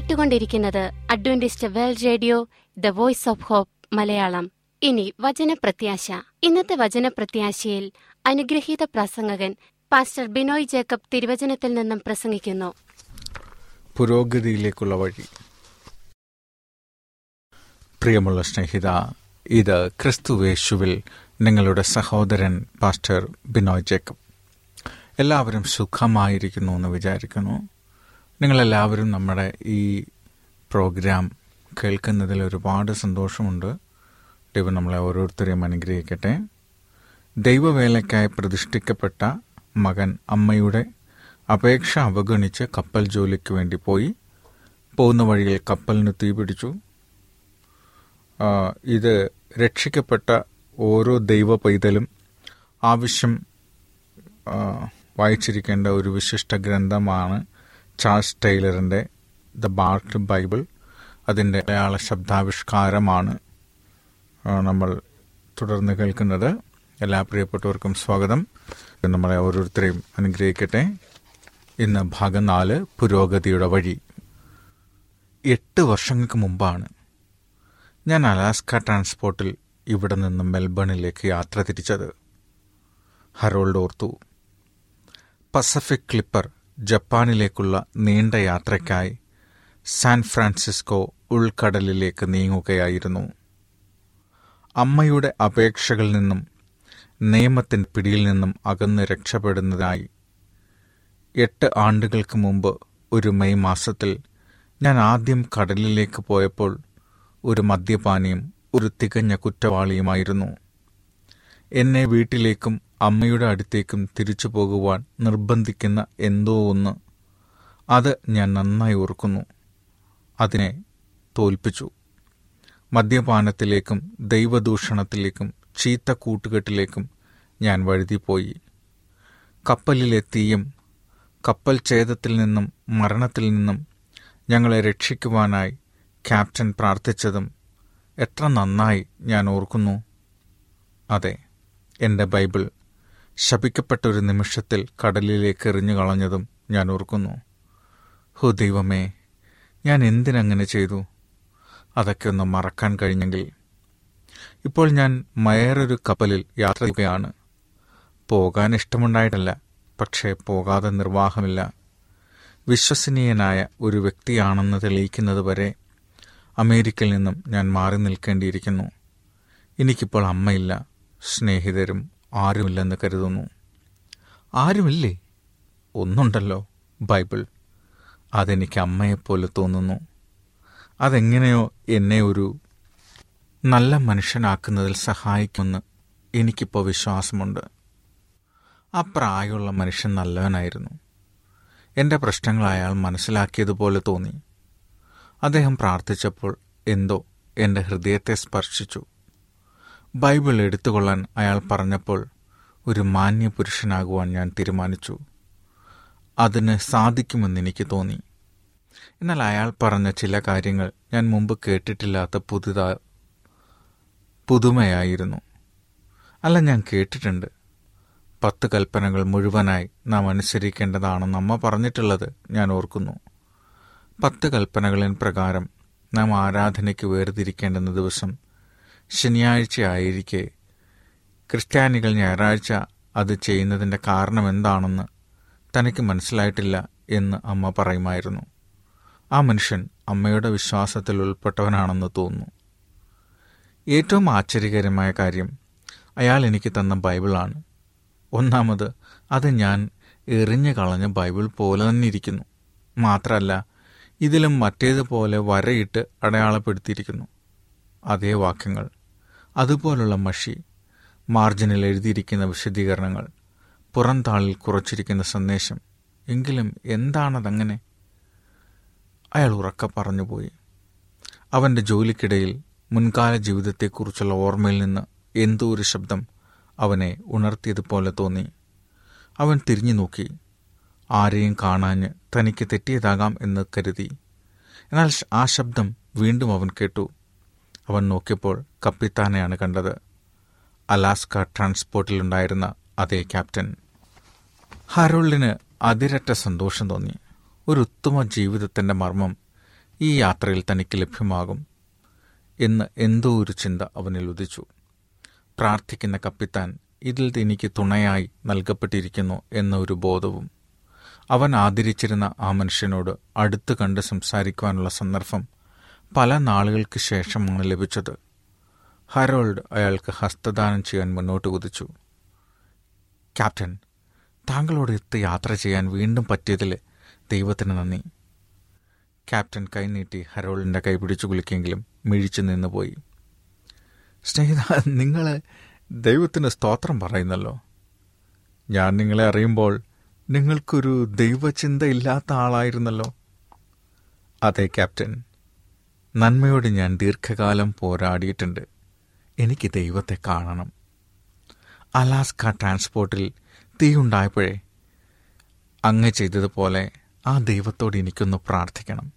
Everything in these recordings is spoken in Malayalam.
കേട്ടുകൊണ്ടിരിക്കുന്നത് Adventist World Radio the voice of hope Malayalam. ഇനി വചനപ്രത്യാശ. ഇന്നത്തെ വചനപ്രത്യാശയിൽ അനുഗ്രഹീത പ്രസംഗകൻ പാസ്റ്റർ ബിനോയ് ജേക്കബ് തിരുവചനത്തിൽ നിന്നും പ്രസംഗിക്കുന്നു. പുരോഗതിയിലേക്കുള്ള വഴി. പ്രിയമുള്ള സ്നേഹിത ഇത് ക്രിസ്തുവേശുവിൽ നിങ്ങളുടെ സഹോദരൻ പാസ്റ്റർ ബിനോയ് ജേക്കബ്. എല്ലാവരും സുഖമായിരിക്കുന്നു എന്ന് വിചാരിക്കുന്നു. നിങ്ങളെല്ലാവരും നമ്മുടെ ഈ പ്രോഗ്രാം കേൾക്കുന്നതിൽ ഒരുപാട് സന്തോഷമുണ്ട്. ദൈവം നമ്മളെ ഓരോരുത്തരെയും അനുഗ്രഹിക്കട്ടെ. ദൈവവേലയ്ക്കായി പ്രതിഷ്ഠിക്കപ്പെട്ട മകൻ അമ്മയുടെ അപേക്ഷ അവഗണിച്ച് കപ്പൽ ജോലിക്ക് വേണ്ടി പോയി. പോകുന്ന വഴിയിൽ കപ്പലിന് തീപിടിച്ചു ഇത് രക്ഷിക്കപ്പെട്ട ഓരോ ദൈവ പൈതലും ആവശ്യം വായിച്ചിരിക്കേണ്ട ഒരു വിശിഷ്ട ഗ്രന്ഥമാണ് ചാൾസ് ടൈലറിന്റെ ദ ബാർക്ക് ബൈബിൾ. അതിന്റെ മലയാള ശബ്ദാവിഷ്കാരമാണ് നമ്മൾ തുടർന്ന് കേൾക്കുന്നത്. എല്ലാ പ്രിയപ്പെട്ടവർക്കും സ്വാഗതം. നമ്മളെ ഓരോരുത്തരെയും അനുഗ്രഹിക്കട്ടെ. ഇന്ന് ഭാഗം നാല് പുരോഗതിയുടെ വഴി. എട്ട് വർഷങ്ങൾക്ക് മുമ്പാണ് ഞാൻ അലാസ്ക ട്രാൻസ്പോർട്ടിൽ ഇവിടെ നിന്ന് മെൽബണിലേക്ക് യാത്ര തിരിച്ചത്. ഹറോൾഡ് ഓർത്തു. പസഫിക് ക്ലിപ്പർ ജപ്പാനിലേക്കുള്ള നീണ്ട യാത്രയ്ക്കായി സാൻ ഫ്രാൻസിസ്കോ ഉൾക്കടലിലേക്ക് നീങ്ങുകയായിരുന്നു. അമ്മയുടെ അപേക്ഷകളിൽ നിന്നും നിയമത്തിൻ പിടിയിൽ നിന്നും അകന്ന് രക്ഷപ്പെടുന്നതായി എട്ട് ആണ്ടുകൾക്ക് മുമ്പ് ഒരു മെയ് മാസത്തിൽ ഞാൻ ആദ്യം കടലിലേക്ക് പോയപ്പോൾ ഒരു മദ്യപാനിയും ഒരു തികഞ്ഞ കുറ്റവാളിയുമായിരുന്നു. എന്നെ വീട്ടിലേക്കും അമ്മയുടെ അടുത്തേക്കും തിരിച്ചു പോകുവാൻ നിർബന്ധിക്കുന്ന എന്തോ ഒന്ന്. അത് ഞാൻ നന്നായി ഓർക്കുന്നു. അതിനെ തോൽപ്പിച്ചു. മദ്യപാനത്തിലേക്കും ദൈവദൂഷണത്തിലേക്കും ചീത്ത കൂട്ടുകെട്ടിലേക്കും ഞാൻ വഴുതിപ്പോയി. കപ്പലിലെ തീയും കപ്പൽ ഛേദത്തിൽ നിന്നും മരണത്തിൽ നിന്നും ഞങ്ങളെ രക്ഷിക്കുവാനായി ക്യാപ്റ്റൻ പ്രാർത്ഥിച്ചതും എത്ര നന്നായി ഞാൻ ഓർക്കുന്നു. അതെ എന്റെ ബൈബിൾ ശപിക്കപ്പെട്ട ഒരു നിമിഷത്തിൽ കടലിലേക്ക് എറിഞ്ഞു കളഞ്ഞതും ഞാൻ ഓർക്കുന്നു. ഹോ ദൈവമേ ഞാൻ എന്തിനങ്ങനെ ചെയ്തു? അതൊക്കെ ഒന്ന് മറക്കാൻ കഴിഞ്ഞെങ്കിൽ. ഇപ്പോൾ ഞാൻ മയറൊരു കപ്പലിൽ യാത്ര ചെയ്യുകയാണ്. പോകാൻ ഇഷ്ടമുണ്ടായിട്ടല്ല പക്ഷേ പോകാതെ നിർവാഹമില്ല. വിശ്വസനീയനായ ഒരു വ്യക്തിയാണെന്ന് തെളിയിക്കുന്നത് വരെ അമേരിക്കയിൽ നിന്നും ഞാൻ മാറി നിൽക്കേണ്ടിയിരിക്കുന്നു. എനിക്കിപ്പോൾ അമ്മയില്ല സ്നേഹിതരും ആരുമില്ലെന്ന് കരുതുന്നു. ആരുമില്ലേ? ഒന്നുണ്ടല്ലോ ബൈബിൾ. അതെനിക്ക് അമ്മയെപ്പോലെ തോന്നുന്നു. അതെങ്ങനെയോ എന്നെ ഒരു നല്ല മനുഷ്യനാക്കുന്നതിൽ സഹായിക്കുമെന്ന് എനിക്കിപ്പോൾ വിശ്വാസമുണ്ട്. ആ പ്രായമുള്ള മനുഷ്യൻ നല്ലവനായിരുന്നു. എന്റെ പ്രശ്നങ്ങൾ അയാൾ മനസ്സിലാക്കിയതുപോലെ തോന്നി. അദ്ദേഹം പ്രാർത്ഥിച്ചപ്പോൾ എന്തോ എന്റെ ഹൃദയത്തെ സ്പർശിച്ചു. ബൈബിൾ എടുത്തുകൊള്ളാൻ അയാൾ പറഞ്ഞപ്പോൾ ഒരു മാന്യപുരുഷനാകുവാൻ ഞാൻ തീരുമാനിച്ചു. അതിന് സാധിക്കുമെന്ന് എനിക്ക് തോന്നി. എന്നാൽ അയാൾ പറഞ്ഞ ചില കാര്യങ്ങൾ ഞാൻ മുമ്പ് കേട്ടിട്ടില്ലാത്ത പുതുതാ പുതുമയായിരുന്നു. അല്ല ഞാൻ കേട്ടിട്ടുണ്ട്. പത്ത് കൽപ്പനകൾ മുഴുവനായി നാം അനുസരിക്കേണ്ടതാണെന്ന് അമ്മ പറഞ്ഞിട്ടുള്ളത് ഞാൻ ഓർക്കുന്നു. പത്ത് കൽപ്പനകളിൻ പ്രകാരം നാം ആരാധനയ്ക്ക് വേർതിരിക്കേണ്ടുന്ന ദിവസം ശനിയാഴ്ച ആയിരിക്കെ ക്രിസ്ത്യാനികൾ ഞായറാഴ്ച അത് ചെയ്യുന്നതിന്റെ കാരണം എന്താണെന്ന് തനിക്ക് മനസ്സിലായിട്ടില്ല എന്ന് അമ്മ പറയുമായിരുന്നു. ആ മനുഷ്യൻ അമ്മയുടെ വിശ്വാസത്തിൽ ഉൾപ്പെട്ടവനാണെന്ന് തോന്നുന്നു. ഏറ്റവും ആശ്ചര്യകരമായ കാര്യം അയാൾ എനിക്ക് തന്ന ബൈബിളാണ്. ഒന്നാമത് അത് ഞാൻ എറിഞ്ഞു കളഞ്ഞ ബൈബിൾ പോലെ തന്നെ ഇരിക്കുന്നു. മാത്രമല്ല ഇതിലും മറ്റേതുപോലെ വരയിട്ട് അടയാളപ്പെടുത്തിയിരിക്കുന്നു. അതേ വാക്യങ്ങൾ. അതുപോലുള്ള മഷി മാർജിനിൽ എഴുതിയിരിക്കുന്ന വിശദീകരണങ്ങൾ പുറംതാളിൽ കുറച്ചിരിക്കുന്ന സന്ദേശം എങ്കിലും എന്താണതങ്ങനെ? അയാൾ ഉറക്ക പറഞ്ഞുപോയി. അവന്റെ ജോലിക്കിടയിൽ മുൻകാല ജീവിതത്തെക്കുറിച്ചുള്ള ഓർമ്മയിൽ നിന്ന് എന്തോ ഒരു ശബ്ദം അവനെ ഉണർത്തിയതുപോലെ തോന്നി. അവൻ തിരിഞ്ഞു നോക്കി. ആരെയും കാണാഞ്ഞ് തനിക്ക് തെറ്റിയതാകാം എന്ന് കരുതി. എന്നാൽ ആ ശബ്ദം വീണ്ടും അവൻ കേട്ടു. അവൻ നോക്കിയപ്പോൾ കപ്പിത്താനെയാണ് കണ്ടത്. അലാസ്ക ട്രാൻസ്പോർട്ടിലുണ്ടായിരുന്ന അതേ ക്യാപ്റ്റൻ. ഹാരോൾഡിന് അതിരറ്റ സന്തോഷം തോന്നി. ഒരു ഉത്തമ ജീവിതത്തിന്റെ മർമ്മം ഈ യാത്രയിൽ തനിക്ക് ലഭ്യമാകും എന്ന് എന്തോ ഒരു ചിന്ത അവനിൽ ഉദിച്ചു. പ്രാർത്ഥിക്കുന്ന കപ്പിത്താൻ ഇതിൽ എനിക്ക് തുണയായി നൽകപ്പെട്ടിരിക്കുന്നു എന്ന ഒരു ബോധവും. അവൻ ആദരിച്ചിരുന്ന ആ മനുഷ്യനോട് അടുത്ത് കണ്ട് സംസാരിക്കുവാനുള്ള സന്ദർഭം പല നാളുകൾക്ക് ശേഷമാണ് ലഭിച്ചത്. ഹരോൾഡ് അയാൾക്ക് ഹസ്തദാനം ചെയ്യാൻ മുന്നോട്ട് കുതിച്ചു. ക്യാപ്റ്റൻ താങ്കളോട് എത്ത് യാത്ര ചെയ്യാൻ വീണ്ടും പറ്റിയതിൽ ദൈവത്തിന് നന്ദി. ക്യാപ്റ്റൻ കൈനീട്ടി ഹരോൾഡിന്റെ കൈ പിടിച്ചു കുളിക്കെങ്കിലും മിഴിച്ചു നിന്നുപോയി. സ്നേഹിത നിങ്ങൾ ദൈവത്തിന് സ്തോത്രം പറയുന്നല്ലോ. ഞാൻ നിങ്ങളെ അറിയുമ്പോൾ നിങ്ങൾക്കൊരു ദൈവചിന്ത ഇല്ലാത്ത ആളായിരുന്നല്ലോ. അതെ ക്യാപ്റ്റൻ. നന്മയോട് ഞാൻ ദീർഘകാലം പോരാടിയിട്ടുണ്ട്. എനിക്ക് ദൈവത്തെ കാണണം. അലാസ്ക ട്രാൻസ്പോർട്ടിൽ തീയുണ്ടായപ്പോഴേ അങ്ങ് ചെയ്തതുപോലെ ആ ദൈവത്തോട് എനിക്കൊന്ന് പ്രാർത്ഥിക്കണം.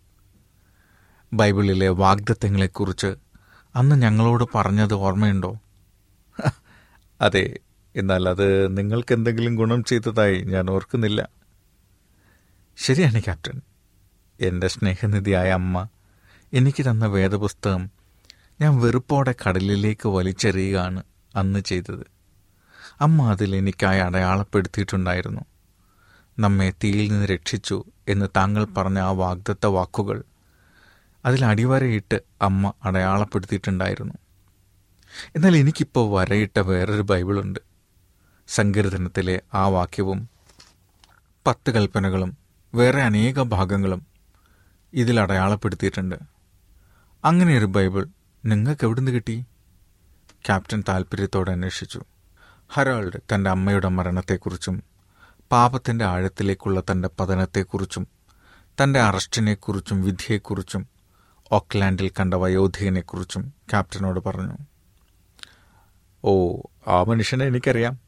ബൈബിളിലെ വാഗ്ദത്തങ്ങളെക്കുറിച്ച് അന്ന് ഞങ്ങളോട് പറഞ്ഞത് ഓർമ്മയുണ്ടോ? അതെ എന്നാൽ അത് നിങ്ങൾക്ക് എന്തെങ്കിലും ഗുണം ചെയ്തതായി ഞാൻ ഓർക്കുന്നില്ല. ശരിയാണ് ക്യാപ്റ്റൻ. എന്റെ സ്നേഹനിധിയായ അമ്മ എനിക്ക് തന്ന വേദപുസ്തകം ഞാൻ വെറുപ്പോടെ കടലിലേക്ക് വലിച്ചെറിയുകയാണ് അന്ന് ചെയ്തത്. അമ്മ അതിൽ എനിക്കായി അടയാളപ്പെടുത്തിയിട്ടുണ്ടായിരുന്നു. നമ്മെ തീയിൽ നിന്ന് രക്ഷിച്ചു എന്ന് താങ്കൾ പറഞ്ഞ ആ വാഗ്ദത്ത വാക്കുകൾ അതിൽ അടിവരയിട്ട് അമ്മ അടയാളപ്പെടുത്തിയിട്ടുണ്ടായിരുന്നു. എന്നാൽ എനിക്കിപ്പോൾ വരയിട്ട വേറൊരു ബൈബിളുണ്ട്. സങ്കീർത്തനത്തിലെ ആ വാക്യവും പത്ത് കൽപ്പനകളും വേറെ അനേക ഭാഗങ്ങളും ഇതിൽ അടയാളപ്പെടുത്തിയിട്ടുണ്ട്. അങ്ങനെയൊരു ബൈബിൾ നിങ്ങൾക്ക് എവിടുന്ന് കിട്ടി? ക്യാപ്റ്റൻ താൽപ്പര്യത്തോടെ അന്വേഷിച്ചു. ഹറാൾഡ് തന്റെ അമ്മയുടെ മരണത്തെക്കുറിച്ചും പാപത്തിന്റെ ആഴത്തിലേക്കുള്ള തന്റെ പതനത്തെക്കുറിച്ചും തന്റെ അറസ്റ്റിനെക്കുറിച്ചും വിധിയെക്കുറിച്ചും ഓക്ലാൻഡിൽ കണ്ട വയോധികനെക്കുറിച്ചും ക്യാപ്റ്റനോട് പറഞ്ഞു. ഓ ആ മനുഷ്യനെ എനിക്കറിയാം.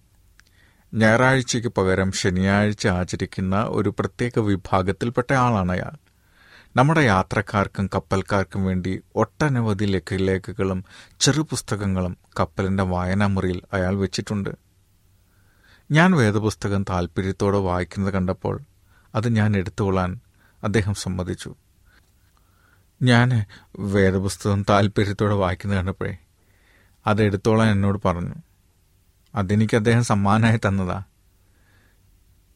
ഞായറാഴ്ചയ്ക്ക് പകരം ശനിയാഴ്ച ആചരിക്കുന്ന ഒരു പ്രത്യേക വിഭാഗത്തിൽപ്പെട്ട ആളാണ് അയാൾ നമ്മുടെ യാത്രക്കാർക്കും കപ്പൽക്കാർക്കും വേണ്ടി ഒട്ടനവധി ലഘുലേഖകളും ചെറുപുസ്തകങ്ങളും കപ്പലിന്റെ വായനാമുറിയിൽ അയാൾ വെച്ചിട്ടുണ്ട്. ഞാൻ വേദപുസ്തകം താല്പര്യത്തോടെ വായിക്കുന്നത് കണ്ടപ്പോൾ അത് ഞാൻ എടുത്തുകൊള്ളാൻ അദ്ദേഹം സമ്മതിച്ചു. ഞാൻ വേദപുസ്തകം താല്പര്യത്തോടെ വായിക്കുന്നത് കണ്ടപ്പോഴേ അത് എടുത്തോളാൻ എന്നോട് പറഞ്ഞു. അതെനിക്ക് അദ്ദേഹം സമ്മാനമായി തന്നതാ.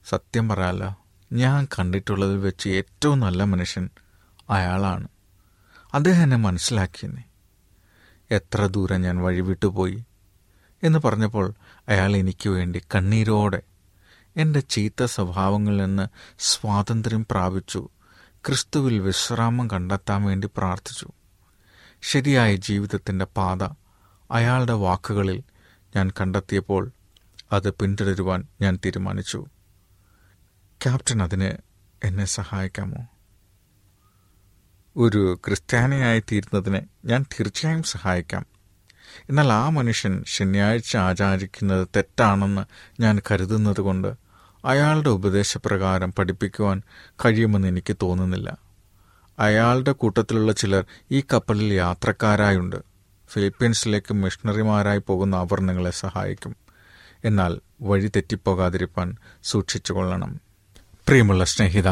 സത്യം പറയാലോ ഞാൻ കണ്ടിട്ടുള്ളതിൽ വെച്ച് ഏറ്റവും നല്ല മനുഷ്യൻ അയാളാണ്. അദ്ദേഹം എന്നെ മനസ്സിലാക്കിയെന്നെ. എത്ര ദൂരം ഞാൻ വഴിവിട്ടുപോയി എന്ന് പറഞ്ഞപ്പോൾ അയാൾ എനിക്ക് വേണ്ടി കണ്ണീരോടെ എന്റെ ചീത്ത സ്വഭാവങ്ങളിൽ നിന്ന് സ്വാതന്ത്ര്യം പ്രാപിച്ചു. ക്രിസ്തുവിൽ വിശ്രാമം കണ്ടെത്താൻ വേണ്ടി പ്രാർത്ഥിച്ചു. ശരിയായ ജീവിതത്തിന്റെ പാത അയാളുടെ വാക്കുകളിൽ ഞാൻ കണ്ടെത്തിയപ്പോൾ അത് പിന്തുടരുവാൻ ഞാൻ തീരുമാനിച്ചു. ക്യാപ്റ്റൻ അതിന് എന്നെ സഹായിക്കാമോ? ഒരു ക്രിസ്ത്യാനിയായി തീരുന്നതിന് ഞാൻ തീർച്ചയായും സഹായിക്കാം. എന്നാൽ ആ മനുഷ്യൻ ശനിയാഴ്ച ആചാരിക്കുന്നത് തെറ്റാണെന്ന് ഞാൻ കരുതുന്നത് കൊണ്ട് അയാളുടെ ഉപദേശപ്രകാരം പഠിപ്പിക്കുവാൻ കഴിയുമെന്ന് എനിക്ക് തോന്നുന്നില്ല. അയാളുടെ കൂട്ടത്തിലുള്ള ചിലർ ഈ കപ്പലിൽ യാത്രക്കാരായുണ്ട്. ഫിലിപ്പീൻസിലേക്ക് മിഷണറിമാരായി പോകുന്ന അവർ നിങ്ങളെ സഹായിക്കും. എന്നാൽ വഴി തെറ്റിപ്പോകാതിരിക്കാൻ സൂക്ഷിച്ചുകൊള്ളണം. പ്രിയമുള്ള സ്നേഹിത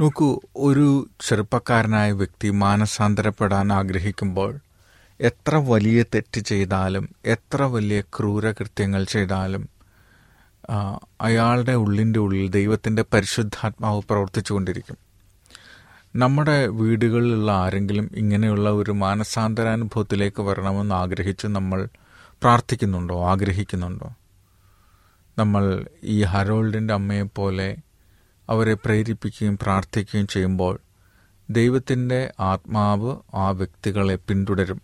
നോക്കൂ ഒരു ചെറുപ്പക്കാരനായ വ്യക്തി മാനസാന്തരപ്പെടാൻ ആഗ്രഹിക്കുമ്പോൾ എത്ര വലിയ തെറ്റ് ചെയ്താലും എത്ര വലിയ ക്രൂരകൃത്യങ്ങൾ ചെയ്താലും അയാളുടെ ഉള്ളിന്റെ ഉള്ളിൽ ദൈവത്തിന്റെ പരിശുദ്ധാത്മാവ് പ്രവർത്തിച്ചുകൊണ്ടിരിക്കും. നമ്മുടെ വീടുകളിലുള്ള ആരെങ്കിലും ഇങ്ങനെയുള്ള ഒരു മാനസാന്തരാനുഭവത്തിലേക്ക് വരണമെന്ന് ആഗ്രഹിച്ച് നമ്മൾ പ്രാർത്ഥിക്കുന്നുണ്ടോ ആഗ്രഹിക്കുന്നുണ്ടോ? നമ്മൾ ഈ ഹരോൾഡിന്റെ അമ്മയെപ്പോലെ അവരെ പ്രേരിപ്പിക്കുകയും പ്രാർത്ഥിക്കുകയും ചെയ്യുമ്പോൾ ദൈവത്തിന്റെ ആത്മാവ് ആ വ്യക്തികളെ പിന്തുടരും.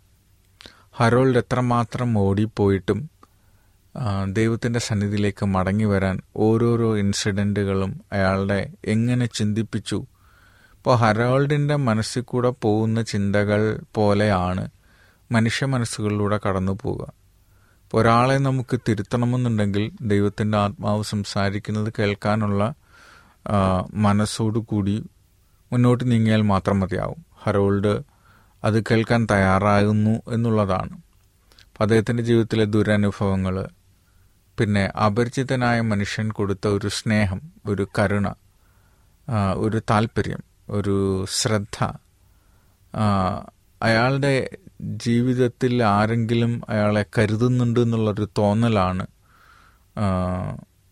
ഹരോൾഡ് എത്രമാത്രം ഓടിപ്പോയിട്ടും ദൈവത്തിന്റെ സന്നിധിയിലേക്ക് മടങ്ങി വരാൻ ഓരോരോ ഇൻസിഡന്റുകളും അയാളുടെ എങ്ങനെ ചിന്തിപ്പിച്ചു. ഇപ്പോൾ ഹരോൾഡിന്റെ മനസ്സിൽ കൂടെ പോകുന്ന ചിന്തകൾ പോലെയാണ് മനുഷ്യ മനസ്സുകളിലൂടെ കടന്നു പോവുക. ഒരാളെ നമുക്ക് തിരുത്തണമെന്നുണ്ടെങ്കിൽ ദൈവത്തിന്റെ ആത്മാവ് സംസാരിക്കുന്നത് കേൾക്കാനുള്ള മനസ്സോടുകൂടി മുന്നോട്ട് നീങ്ങിയാൽ മാത്രം മതിയാവും. ഹരോൾഡ് അത് കേൾക്കാൻ തയ്യാറാകുന്നു എന്നുള്ളതാണ്. അദ്ദേഹത്തിന്റെ ജീവിതത്തിലെ ദുരനുഭവങ്ങൾ പിന്നെ അപരിചിതനായ മനുഷ്യൻ കൊടുത്ത ഒരു സ്നേഹം ഒരു കരുണ ഒരു താല്പര്യം ഒരു ശ്രദ്ധ അയാളുടെ ജീവിതത്തിൽ ആരെങ്കിലും അയാളെ കരുതുന്നുണ്ട് എന്നുള്ളൊരു തോന്നലാണ്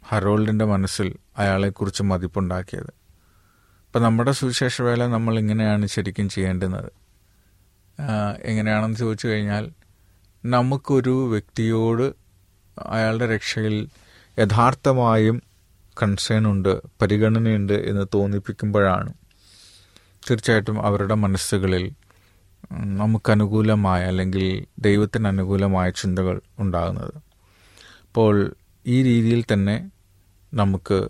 ഹറോൾഡിന്റെ മനസ്സിൽ അയാളെക്കുറിച്ച് മതിപ്പുണ്ടാക്കിയത്. ഇപ്പം നമ്മുടെ സുവിശേഷ വേല നമ്മൾ ഇങ്ങനെയാണ് ശരിക്കും ചെയ്യേണ്ടുന്നത്. എങ്ങനെയാണെന്ന് ചോദിച്ചു കഴിഞ്ഞാൽ നമുക്കൊരു വ്യക്തിയോട് അയാളുടെ രക്ഷയിൽ യഥാർത്ഥമായും കൺസേൺ ഉണ്ട് പരിഗണനയുണ്ട് എന്ന് തോന്നിപ്പിക്കുമ്പോഴാണ് തീർച്ചയായിട്ടും അവരുടെ മനസ്സുകളിൽ നമുക്കനുകൂലമായ അല്ലെങ്കിൽ ദൈവത്തിന് അനുകൂലമായ ചിന്തകൾ ഉണ്ടാകുന്നത്. അപ്പോൾ ഈ രീതിയിൽ തന്നെ നമുക്ക്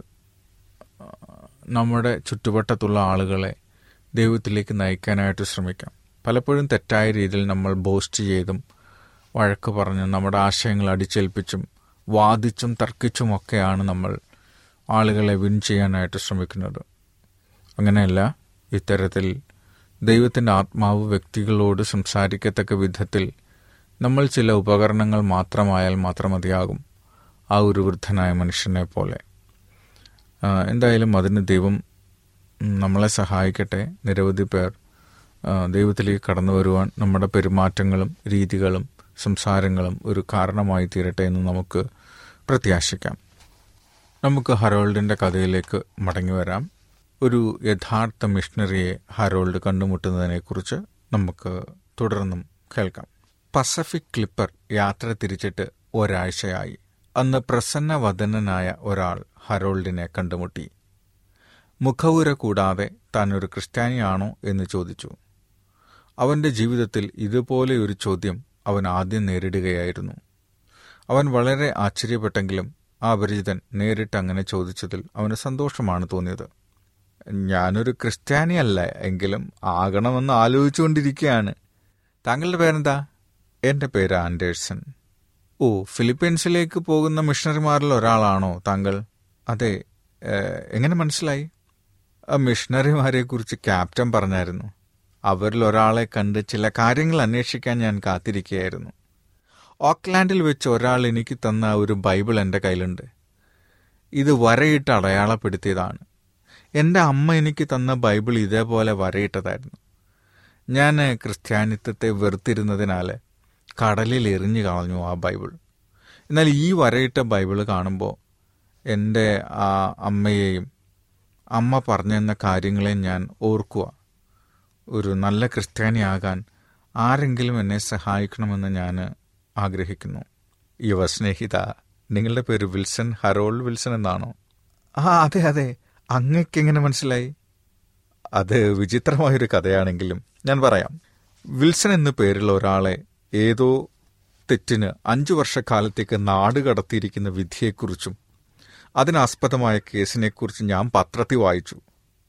നമ്മുടെ ചുറ്റുവട്ടത്തുള്ള ആളുകളെ ദൈവത്തിലേക്ക് നയിക്കാനായിട്ട് ശ്രമിക്കാം. പലപ്പോഴും തെറ്റായ രീതിയിൽ നമ്മൾ ബോസ്റ്റ് ചെയ്തും വഴക്ക് പറഞ്ഞും നമ്മുടെ ആശയങ്ങൾ അടിച്ചേൽപ്പിച്ചും വാദിച്ചും തർക്കിച്ചുമൊക്കെയാണ് നമ്മൾ ആളുകളെ വിൻ ചെയ്യാനായിട്ട് ശ്രമിക്കുന്നത്. അങ്ങനെയല്ല ഇത്തരത്തിൽ ദൈവത്തിന്റെ ആത്മാവ് വ്യക്തികളോട് സംസാരിക്കത്തക്ക വിധത്തിൽ നമ്മൾ ചില ഉപകരണങ്ങൾ മാത്രമായാൽ മാത്രം മതിയാകും ആ ഒരു വൃദ്ധനായ മനുഷ്യനെ പോലെ. എന്തായാലും അതിന് ദൈവം നമ്മളെ സഹായിക്കട്ടെ. നിരവധി പേർ ദൈവത്തിലേക്ക് കടന്നു വരുവാൻ നമ്മുടെ പെരുമാറ്റങ്ങളും രീതികളും സംസാരങ്ങളും ഒരു കാരണമായി തീരട്ടെ എന്ന് നമുക്ക് പ്രത്യാശിക്കാം. നമുക്ക് ഹറോൾഡിന്റെ കഥയിലേക്ക് മടങ്ങി വരാം. ഒരു യഥാർത്ഥ മിഷണറിയെ ഹറോൾഡ് കണ്ടുമുട്ടുന്നതിനെക്കുറിച്ച് നമുക്ക് തുടർന്നും കേൾക്കാം. പസഫിക് ക്ലിപ്പർ യാത്ര തിരിച്ചിട്ട് ഒരാഴ്ചയായി. അന്ന് പ്രസന്നവദനനായ ഒരാൾ ഹറോൾഡിനെ കണ്ടുമുട്ടി. മുഖവുര കൂടാതെ ഒരു ക്രിസ്ത്യാനിയാണോ എന്ന് ചോദിച്ചു. അവന്റെ ജീവിതത്തിൽ ഇതുപോലെയൊരു ചോദ്യം അവൻ ആദ്യം നേരിടുകയായിരുന്നു. അവൻ വളരെ ആശ്ചര്യപ്പെട്ടെങ്കിലും ആ അപരിചിതൻ നേരിട്ട് അങ്ങനെ ചോദിച്ചതിൽ അവന് സന്തോഷമാണ് തോന്നിയത്. ഞാനൊരു ക്രിസ്ത്യാനിയല്ല എങ്കിലും ആകണമെന്ന് ആലോചിച്ചുകൊണ്ടിരിക്കുകയാണ്. താങ്കളുടെ പേരെന്താ? എന്റെ പേര് ആൻഡേഴ്സൺ. ഓ ഫിലിപ്പീൻസിലേക്ക് പോകുന്ന മിഷണറിമാരിൽ ഒരാളാണോ താങ്കൾ? അതെ എങ്ങനെ മനസ്സിലായി? മിഷണറിമാരെ കുറിച്ച് ക്യാപ്റ്റൻ പറഞ്ഞായിരുന്നു. അവരിൽ ഒരാളെ കണ്ട് ചില കാര്യങ്ങൾ അന്വേഷിക്കാൻ ഞാൻ കാത്തിരിക്കുകയായിരുന്നു. ഓക്ലാൻഡിൽ വെച്ച് ഒരാൾ എനിക്ക് തന്ന ഒരു ബൈബിൾ എന്റെ കയ്യിലുണ്ട്. ഇത് വരയിട്ട് അടയാളപ്പെടുത്തിയതാണ്. എന്റെ അമ്മ എനിക്ക് തന്ന ബൈബിൾ ഇതേപോലെ വരയിട്ടതായിരുന്നു. ഞാൻ ക്രിസ്ത്യാനിത്വത്തെ വെറുത്തിരുന്നതിനാൽ കടലിൽ എറിഞ്ഞു കളഞ്ഞു ആ ബൈബിൾ. എന്നാൽ ഈ വരയിട്ട ബൈബിൾ കാണുമ്പോൾ എന്റെ ആ അമ്മയെയും അമ്മ പറഞ്ഞെന്ന കാര്യങ്ങളെ ഞാൻ ഓർക്കുക. ഒരു നല്ല ക്രിസ്ത്യാനിയാകാൻ ആരെങ്കിലും എന്നെ സഹായിക്കണമെന്ന് ഞാൻ ആഗ്രഹിക്കുന്നു. യുവ സ്നേഹിത നിങ്ങളുടെ പേര് വിൽസൺ ഹറോൾഡ് വിൽസൺ എന്നാണോ? ആ അതെ അതെ. അങ്ങക്ക് എങ്ങനെ മനസ്സിലായി? അത് വിചിത്രമായൊരു കഥയാണെങ്കിലും ഞാൻ പറയാം. വിൽസൺ എന്ന പേരുള്ള ഒരാളെ ഏതോ തെറ്റിന് അഞ്ചു വർഷക്കാലത്തേക്ക് നാട് കടത്തിയിരിക്കുന്ന വിധിയെക്കുറിച്ചും അതിനാസ്പദമായ കേസിനെക്കുറിച്ച് ഞാൻ പത്രത്തിൽ വായിച്ചു.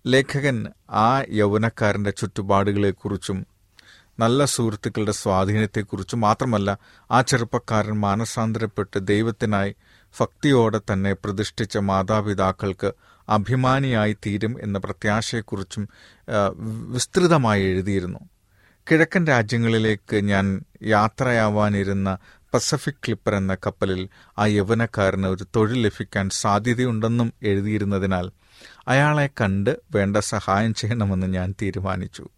ലേഖകൻ ആ യൗവനക്കാരന്റെ ചുറ്റുപാടുകളെക്കുറിച്ചും നല്ല സുഹൃത്തുക്കളുടെ സ്വാധീനത്തെക്കുറിച്ചും മാത്രമല്ല ആ ചെറുപ്പക്കാരൻ മാനസാന്തരപ്പെട്ട് ദൈവത്തിനായി ഭക്തിയോടെ തന്നെ പ്രതിഷ്ഠിച്ച മാതാപിതാക്കൾക്ക് അഭിമാനിയായി തീരും എന്ന പ്രത്യാശയെക്കുറിച്ചും വിസ്തൃതമായി എഴുതിയിരുന്നു. കിഴക്കൻ രാജ്യങ്ങളിലേക്ക് ഞാൻ യാത്രയാവാനിരുന്ന പസഫിക് ക്ലിപ്പർ എന്ന കപ്പലിൽ ആ യൗവനക്കാരന് ഒരു തൊഴിൽ ലഭിക്കാൻ സാധ്യതയുണ്ടെന്നും എഴുതിയിരുന്നതിനാൽ അയാളെ കണ്ട് വേണ്ട സഹായം ചെയ്യണമെന്ന് ഞാൻ തീരുമാനിച്ചു.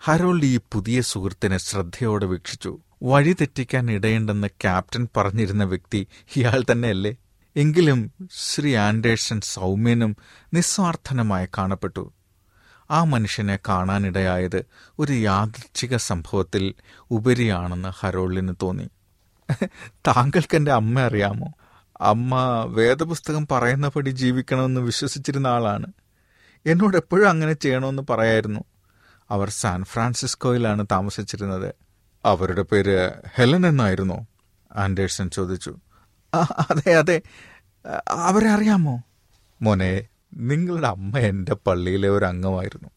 ഹരോൾഡ് ഈ പുതിയ സുഹൃത്തിനെ ശ്രദ്ധയോടെ വീക്ഷിച്ചു. വഴി തെറ്റിക്കാൻ ഇടയുണ്ടെന്ന് ക്യാപ്റ്റൻ പറഞ്ഞിരുന്ന വ്യക്തി ഇയാൾ തന്നെയല്ലേ? എങ്കിലും ശ്രീ ആൻഡേഴ്സൺ സൗമ്യനും നിസ്വാർത്ഥനുമായി കാണപ്പെട്ടു. ആ മനുഷ്യനെ കാണാനിടയായത് ഒരു യാദൃച്ഛിക സംഭവത്തിൽ ഉപരിയാണെന്ന് ഹരോളിന് തോന്നി. താങ്കൾക്ക് എന്റെ അമ്മ അറിയാമോ? അമ്മ വേദപുസ്തകം പറയുന്നപടി ജീവിക്കണമെന്ന് വിശ്വസിച്ചിരുന്ന ആളാണ്. എന്നോട് എപ്പോഴും അങ്ങനെ ചെയ്യണമെന്ന് പറയായിരുന്നു. അവർ സാൻ ഫ്രാൻസിസ്കോയിലാണ് താമസിച്ചിരുന്നത്. അവരുടെ പേര് ഹെലൻ എന്നായിരുന്നു. ആൻഡേഴ്സൺ ചോദിച്ചു. "ആ, അതെ അതെ. അവരെ അറിയാമോ? മോനെ നിങ്ങളുടെ അമ്മ എന്റെ പള്ളിയിലെ ഒരു അംഗമായിരുന്നു.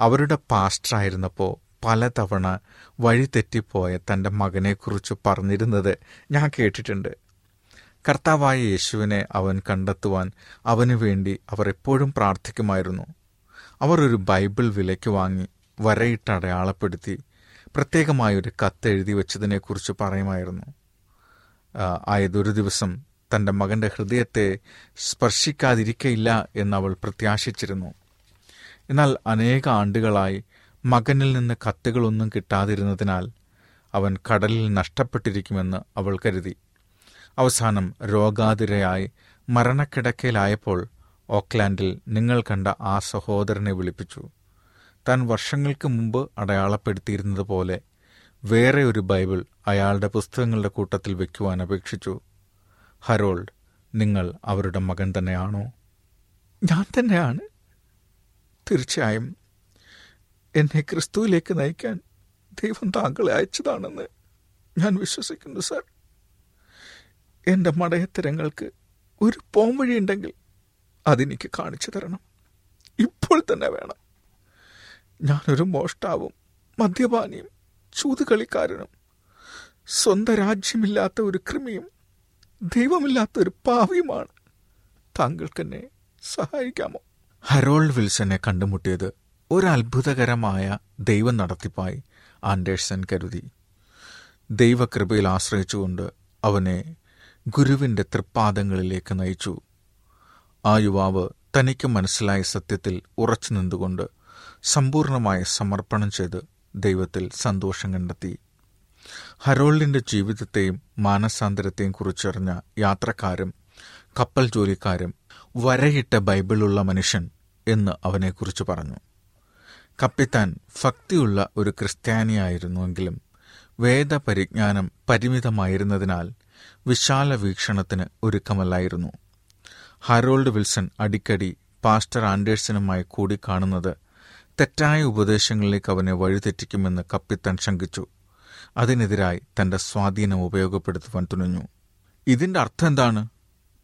അവരുടെ പാസ്റ്ററായിരുന്നപ്പോൾ പലതവണ വഴി തെറ്റിപ്പോയ തന്റെ മകനെക്കുറിച്ച് പറഞ്ഞിരുന്നത് ഞാൻ കേട്ടിട്ടുണ്ട്. കർത്താവായ യേശുവിനെ അവൻ കണ്ടെത്തുവാൻ അവനു വേണ്ടി അവർ എപ്പോഴും പ്രാർത്ഥിക്കുമായിരുന്നു. അവർ ഒരു ബൈബിൾ വിലയ്ക്ക് വാങ്ങി വരയിട്ട് അടയാളപ്പെടുത്തി പ്രത്യേകമായൊരു കത്ത് എഴുതി വെച്ചതിനെക്കുറിച്ച് പറയുമായിരുന്നു. ആയതൊരു ദിവസം തന്റെ മകന്റെ ഹൃദയത്തെ സ്പർശിക്കാതിരിക്കയില്ല എന്നവൾ പ്രത്യാശിച്ചിരുന്നു. എന്നാൽ അനേക ആണ്ടുകളായി മകനിൽ നിന്ന് കത്തുകളൊന്നും കിട്ടാതിരുന്നതിനാൽ അവൻ കടലിൽ നഷ്ടപ്പെട്ടിരിക്കുമെന്ന് അവൾ കരുതി. അവസാനം രോഗാതിരയായി മരണക്കിടക്കയിലായപ്പോൾ ഓക്ലാൻഡിൽ നിങ്ങൾ കണ്ട ആ സഹോദരനെ വിളിപ്പിച്ചു. താൻ വർഷങ്ങൾക്ക് മുമ്പ് അടയാളപ്പെടുത്തിയിരുന്നത് പോലെ വേറെ ഒരു ബൈബിൾ അയാളുടെ പുസ്തകങ്ങളുടെ കൂട്ടത്തിൽ വയ്ക്കുവാൻ അപേക്ഷിച്ചു. ഹരോൾഡ് നിങ്ങൾ അവരുടെ മകൻ തന്നെയാണോ? ഞാൻ തന്നെയാണ്. തീർച്ചയായും. എന്നെ ക്രിസ്തുവിലേക്ക് നയിക്കാൻ ദൈവം താങ്കളെ അയച്ചതാണെന്ന് ഞാൻ വിശ്വസിക്കുന്നു സർ. എന്റെ മടയത്തരങ്ങൾക്ക് ഒരു പോംവഴിയുണ്ടെങ്കിൽ അതെനിക്ക് കാണിച്ചു തരണം. ഇപ്പോൾ തന്നെ വേണം. ഞാനൊരു മോഷ്ടാവും മദ്യപാനിയും ചൂതുകളിക്കാരനും സ്വന്തം രാജ്യമില്ലാത്ത ഒരു കൃമിയും ദൈവമില്ലാത്ത ഒരു പാവിയുമാണ്. താങ്കൾക്കെന്നെ സഹായിക്കാമോ? ഹരോൾഡ് വിൽസനെ കണ്ടുമുട്ടിയത് ഒരു അത്ഭുതകരമായ ദൈവം നടത്തിപ്പായി ആൻഡേഴ്സൺ കരുതി. ദൈവകൃപയിൽ ആശ്രയിച്ചുകൊണ്ട് അവനെ ഗുരുവിന്റെ തൃപ്പാദങ്ങളിലേക്ക് നയിച്ചു. ആ യുവാവ് തനിക്ക് മനസ്സിലായ സത്യത്തിൽ ഉറച്ചു നിന്നുകൊണ്ട് സമ്പൂർണമായ സമർപ്പണം ചെയ്ത് ദൈവത്തിൽ സന്തോഷം കണ്ടെത്തി. ഹരോൾഡിന്റെ ജീവിതത്തെയും മാനസാന്തരത്തെയും കുറിച്ചറിഞ്ഞ യാത്രക്കാരും കപ്പൽ ജോലിക്കാരും വരയിട്ട ബൈബിളുള്ള മനുഷ്യൻ എന്ന് അവനെക്കുറിച്ച് പറഞ്ഞു. കപ്പിത്താൻ ഭക്തിയുള്ള ഒരു ക്രിസ്ത്യാനിയായിരുന്നുവെങ്കിലും വേദപരിജ്ഞാനം പരിമിതമായിരുന്നതിനാൽ വിശാല വീക്ഷണത്തിന് ഒരുക്കമല്ലായിരുന്നു. ഹറോൾഡ് വിൽസൺ അടിക്കടി പാസ്റ്റർ ആൻഡേഴ്സനുമായി കൂടിക്കാണുന്നത് തെറ്റായ ഉപദേശങ്ങളിലേക്ക് അവനെ വഴിതെറ്റിക്കുമെന്ന് കപ്പിത്താൻ ശങ്കിച്ചു. അതിനെതിരായി തന്റെ സ്വാധീനം ഉപയോഗപ്പെടുത്തുവാൻ തുനിഞ്ഞു. ഇതിന്റെ അർത്ഥം എന്താണ്?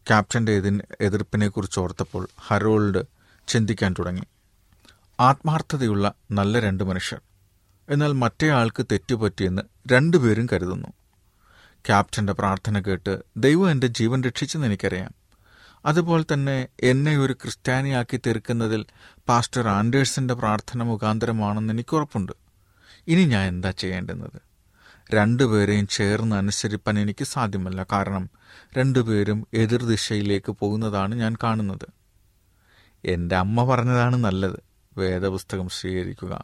ക്യാപ്റ്റന്റെ എതിർപ്പിനെക്കുറിച്ച് ഓർത്തപ്പോൾ ഹറോൾഡ് ചിന്തിക്കാൻ തുടങ്ങി. ആത്മാർത്ഥതയുള്ള നല്ല രണ്ട് മനുഷ്യർ. എന്നാൽ മറ്റേ ആൾക്ക് തെറ്റുപറ്റിയെന്ന് രണ്ടുപേരും കരുതുന്നു. ക്യാപ്റ്റന്റെ പ്രാർത്ഥന കേട്ട് ദൈവം എന്റെ ജീവൻ രക്ഷിച്ചെന്ന് എനിക്കറിയാം. അതുപോലെ തന്നെ എന്നെ ഒരു ക്രിസ്ത്യാനിയാക്കി തീർക്കുന്നതിൽ പാസ്റ്റർ ആൻഡേഴ്സന്റെ പ്രാർത്ഥന മുഖാന്തരമാണെന്ന് എനിക്കുറപ്പുണ്ട്. ഇനി ഞാൻ എന്താ ചെയ്യേണ്ടുന്നത്? രണ്ടുപേരെയും ചേർന്ന് അനുസരിപ്പാൻ എനിക്ക് സാധ്യമല്ല. കാരണം രണ്ടുപേരും എതിർദിശയിലേക്ക് പോകുന്നതാണ് ഞാൻ കാണുന്നത്. എന്റെ അമ്മ പറഞ്ഞതാണ് നല്ലത്. വേദപുസ്തകം സ്വീകരിക്കുക.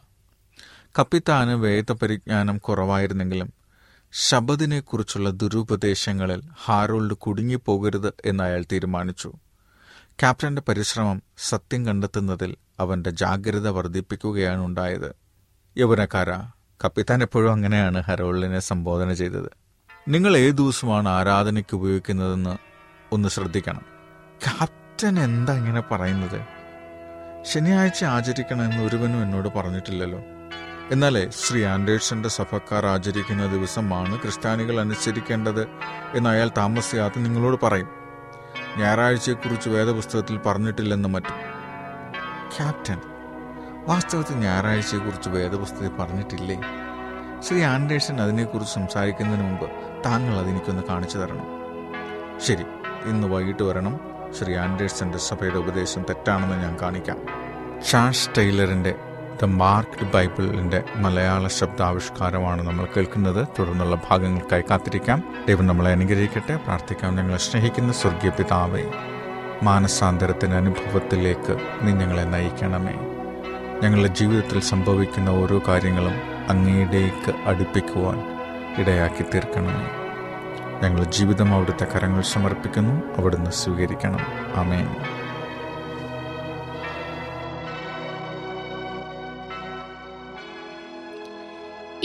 കപ്പിത്താന് വേദപരിജ്ഞാനം കുറവായിരുന്നെങ്കിലും ശബദിനെക്കുറിച്ചുള്ള ദുരുപദേശങ്ങളിൽ ഹാരോൾഡ് കുടുങ്ങിപ്പോകരുത് എന്ന് അയാൾ തീരുമാനിച്ചു. ക്യാപ്റ്റന്റെ പരിശ്രമം സത്യം കണ്ടെത്തുന്നതിൽ അവന്റെ ജാഗ്രത വർദ്ധിപ്പിക്കുകയാണ് ഉണ്ടായത്. യൗവനക്കാര കപ്പിത്താൻ എപ്പോഴും അങ്ങനെയാണ് ഹരോൾഡിനെ സംബോധന ചെയ്തത്. നിങ്ങൾ ഏത് ദിവസമാണ് ആരാധനയ്ക്ക് ഉപയോഗിക്കുന്നതെന്ന് ഒന്ന് ശ്രദ്ധിക്കണം. ക്യാപ്റ്റൻ എന്താ ഇങ്ങനെ പറയുന്നത്? ശനിയാഴ്ച ആചരിക്കണമെന്ന് ഒരുവനും എന്നോട് പറഞ്ഞിട്ടില്ലല്ലോ. എന്നാലേ ശ്രീ ആൻഡേഴ്സന്റെ സഭക്കാർ ആചരിക്കുന്ന ദിവസമാണ് ക്രിസ്ത്യാനികൾ അനുസരിക്കേണ്ടത് എന്ന് അയാൾ താമസിയാതെ നിങ്ങളോട് പറയും. ഞായറാഴ്ചയെക്കുറിച്ച് വേദപുസ്തകത്തിൽ പറഞ്ഞിട്ടില്ലെന്ന് മറ്റും. ക്യാപ്റ്റൻ വാസ്തവത്തിൽ ഞായറാഴ്ചയെക്കുറിച്ച് വേദപുസ്തകത്തിൽ പറഞ്ഞിട്ടില്ലേ? ശ്രീ ആൻഡേഴ്സൺ അതിനെക്കുറിച്ച് സംസാരിക്കുന്നതിന് മുമ്പ് താങ്കൾ അതെനിക്കൊന്ന് കാണിച്ചു തരണം. ശരി ഇന്ന് വൈകിട്ട് വരണം. ശ്രീ ആൻഡേഴ്സന്റെ സഭയുടെ ഉപദേശം തെറ്റാണെന്ന് ഞാൻ കാണിക്കാം. ഷാഷ് ടൈലറിന്റെ ദ മാർക്ക്ഡ് ബൈബിളിന്റെ മലയാള ശബ്ദാവിഷ്കാരമാണ് നമ്മൾ കേൾക്കുന്നത്. തുടർന്നുള്ള ഭാഗങ്ങൾക്കായി കാത്തിരിക്കാം. ദൈവം നമ്മളെ അനുഗ്രഹിക്കട്ടെ. പ്രാർത്ഥിക്കാം. ഞങ്ങളെ സ്നേഹിക്കുന്ന സ്വർഗീയ പിതാവേ മാനസാന്തരത്തിന്റെ അനുഭവത്തിലേക്ക് നീ ഞങ്ങളെ നയിക്കണമേ. ഞങ്ങളുടെ ജീവിതത്തിൽ സംഭവിക്കുന്ന ഓരോ കാര്യങ്ങളും അങ്ങയിലേക്ക് അടുപ്പിക്കുവാൻ ഇടയാക്കി തീർക്കണമേ. ഞങ്ങളുടെ ജീവിതം അവിടുത്തെ കരങ്ങൾ സമർപ്പിക്കുന്നു. അവിടുന്ന് സ്വീകരിക്കണം. ആമേൻ.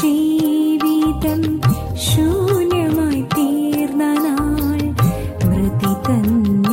ജീവിതം ശൂന്യമായി തീർന്ന നാൾ മൃതി തന്നിഴലായി